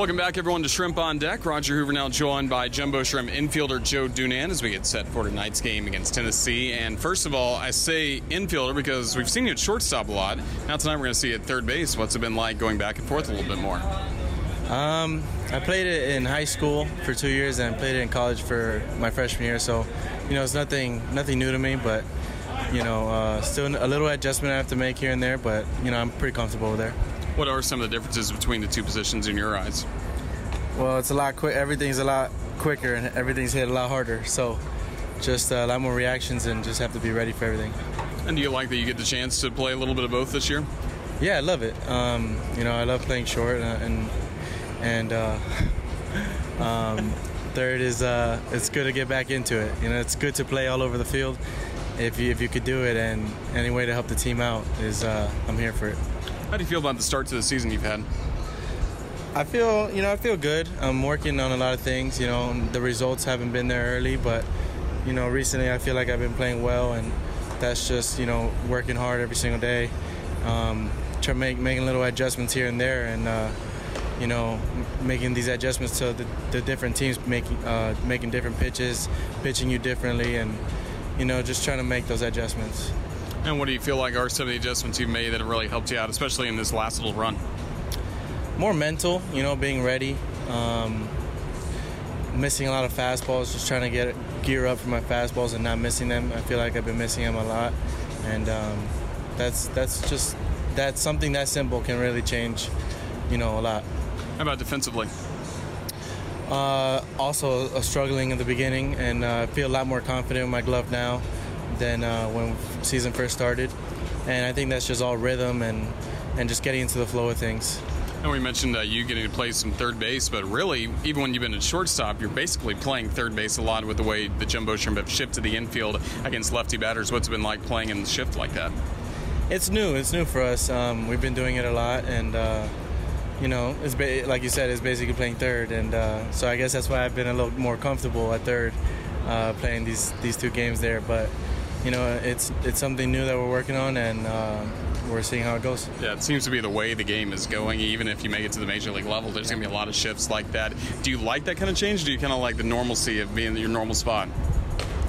Welcome back, everyone, to Shrimp on Deck. Roger Hoover now joined by Jumbo Shrimp infielder Joe Dunand as we get set for tonight's game against Tennessee. And first of all, I say infielder because we've seen you at shortstop a lot. Now tonight we're going to see you at third base. What's it been like going back and forth a little bit more? Um, I played it in high school for two years and played it in college for my freshman year. So, you know, it's nothing nothing new to me, but you know, uh, still a little adjustment I have to make here and there. But you know, I'm pretty comfortable over there. What are some of the differences between the two positions in your eyes? Well, it's a lot quick. Everything's a lot quicker and everything's hit a lot harder. So, just a lot more reactions and just have to be ready for everything. And do you like that you get the chance to play a little bit of both this year? Yeah, I love it. Um, you know, I love playing short and and, and uh, um, third is uh, it's good to get back into it. You know, it's good to play all over the field. If you if you could do it and any way to help the team out is uh, I'm here for it. How do you feel about the start to the season you've had? I feel, you know, I feel good. I'm working on a lot of things. You know, the results haven't been there early, but you know, recently I feel like I've been playing well, and that's just you know working hard every single day, um, try make making little adjustments here and there, and uh, you know, making these adjustments to the, the different teams, making uh, making different pitches, pitching you differently, and you know, just trying to make those adjustments. And what do you feel like are some of the adjustments you've made that have really helped you out, especially in this last little run? More mental, you know, being ready. Um, missing a lot of fastballs, just trying to get gear up for my fastballs and not missing them. I feel like I've been missing them a lot, and um, that's that's just that's something that simple can really change, you know, a lot. How about defensively? Uh, also uh, struggling in the beginning, and uh, I feel a lot more confident in my glove now than uh, when season first started. And I think that's just all rhythm and and just getting into the flow of things. And we mentioned uh, you getting to play some third base, but really, even when you've been at shortstop, you're basically playing third base a lot with the way the Jumbo Shrimp have shifted the infield against lefty batters. What's it been like playing in the shift like that? It's new. It's new for us. Um, we've been doing it a lot, and uh, you know, it's ba- like you said, it's basically playing third, and uh, so I guess that's why I've been a little more comfortable at third, uh, playing these these two games there. But you know, it's it's something new that we're working on, and uh, we're seeing how it goes. Yeah, it seems to be the way the game is going. Even if you make it to the major league level, there's going to be a lot of shifts like that. Do you like that kind of change? do you kind of like the normalcy of being your normal spot?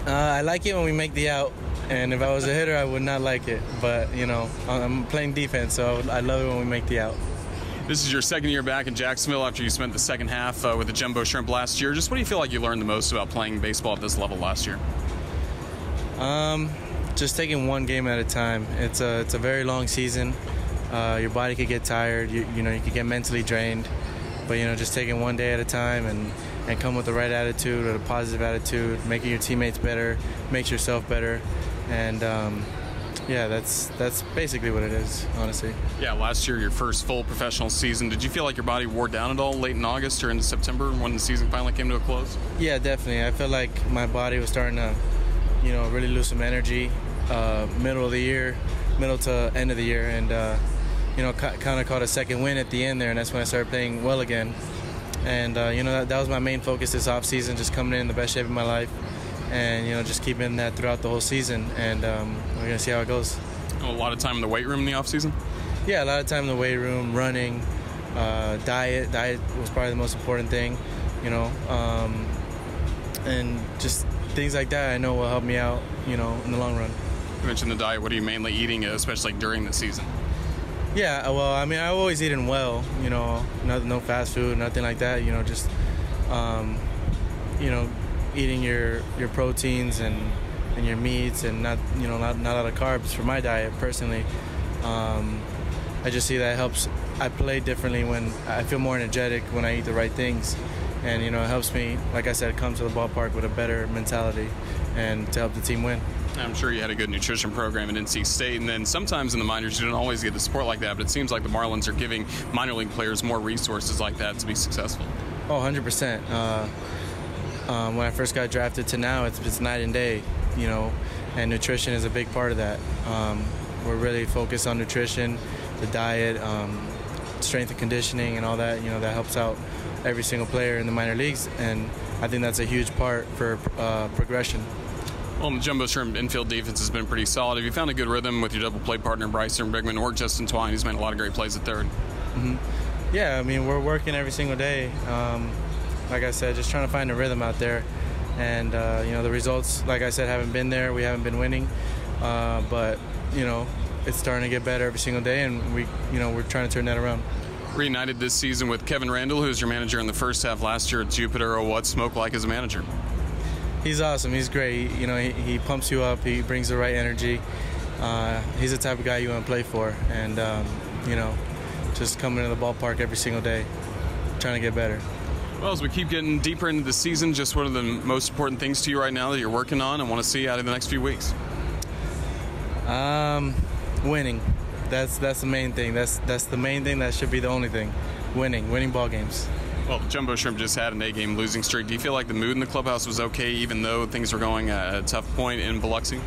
Uh, I like it when we make the out, and if I was a hitter, I would not like it. But you know, I'm playing defense, so I love it when we make the out. This is your second year back in Jacksonville after you spent the second half uh, with the Jumbo Shrimp last year. Just what do you feel like you learned the most about playing baseball at this level last year? Um, just taking one game at a time. It's a it's a very long season. Uh, your body could get tired. You you know you could get mentally drained, but you know just taking one day at a time and and come with the right attitude or the positive attitude, making your teammates better, makes yourself better, and. Um, yeah, that's that's basically what it is, honestly. Yeah, last year, your first full professional season. Did you feel like your body wore down at all late in August or into September when the season finally came to a close? Yeah, definitely. I felt like my body was starting to, you know, really lose some energy. Uh, middle of the year, middle to end of the year, and uh, you know, ca- kind of caught a second win at the end there, and that's when I started playing well again. And uh, you know, that, that was my main focus this off season, just coming in the best shape of my life and you know just keeping that throughout the whole season. And um, we're gonna see how it goes. A lot of time in the weight room in the off season. Yeah, a lot of time in the weight room, running, uh, diet. Diet was probably the most important thing, you know, um, and just things like that. I know will help me out, you know, in the long run. You mentioned the diet. What are you mainly eating, especially during the season? Yeah, well, I mean, I've always eaten well, you know, no, no fast food, nothing like that, you know, just, um, you know, eating your your proteins and and your meats and not you know not, not a lot of carbs for my diet personally um, i just see that helps i play differently when i feel more energetic when i eat the right things and you know it helps me like i said come to the ballpark with a better mentality and to help the team win I'm sure you had a good nutrition program at NC State, and then sometimes in the minors you don't always get the support like that. But it seems like the Marlins are giving minor league players more resources like that to be successful. Oh, 100 uh, percent um, when I first got drafted to now, it's, it's night and day, you know, and nutrition is a big part of that. Um, we're really focused on nutrition, the diet, um, strength and conditioning, and all that. You know, that helps out every single player in the minor leagues, and I think that's a huge part for uh, progression. Well, the Jumbo Shrimp infield defense has been pretty solid. Have you found a good rhythm with your double play partner Bryson Brigman or Justin Twine, who's made a lot of great plays at 3rd mm-hmm. Yeah, I mean, we're working every single day. Um, like I said, just trying to find a rhythm out there. And, uh, you know, the results, like I said, haven't been there. We haven't been winning. Uh, but, you know, it's starting to get better every single day, and we, you know, we're trying to turn that around. Reunited this season with Kevin Randel, who's your manager in the first half last year at Jupiter. What's Smoke like as a manager? He's awesome. He's great. You know, he, he pumps you up. He brings the right energy. Uh, he's the type of guy you want to play for, and um, you know, just coming to the ballpark every single day, trying to get better. Well, as we keep getting deeper into the season, just what are the most important things to you right now that you're working on and want to see out of the next few weeks? Um, winning. That's that's the main thing. That's that's the main thing. That should be the only thing. Winning, winning ball games. Well, Jumbo Shrimp just had an eight-game losing streak. Do you feel like the mood in the clubhouse was okay, even though things were going at a tough point in Biloxi?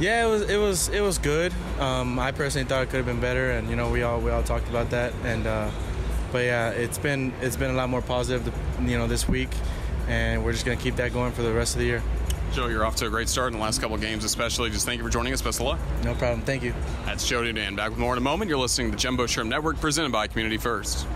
Yeah, it was it was it was good. Um, I personally thought it could have been better, and you know we all we all talked about that. And uh, but yeah, it's been it's been a lot more positive, you know, this week, and we're just gonna keep that going for the rest of the year. Joe, you're off to a great start in the last couple of games, especially. Just thank you for joining us. Best of luck. No problem. Thank you. That's Joe Dunand. Back with more in a moment. You're listening to the Jumbo Shrimp Network, presented by Community First.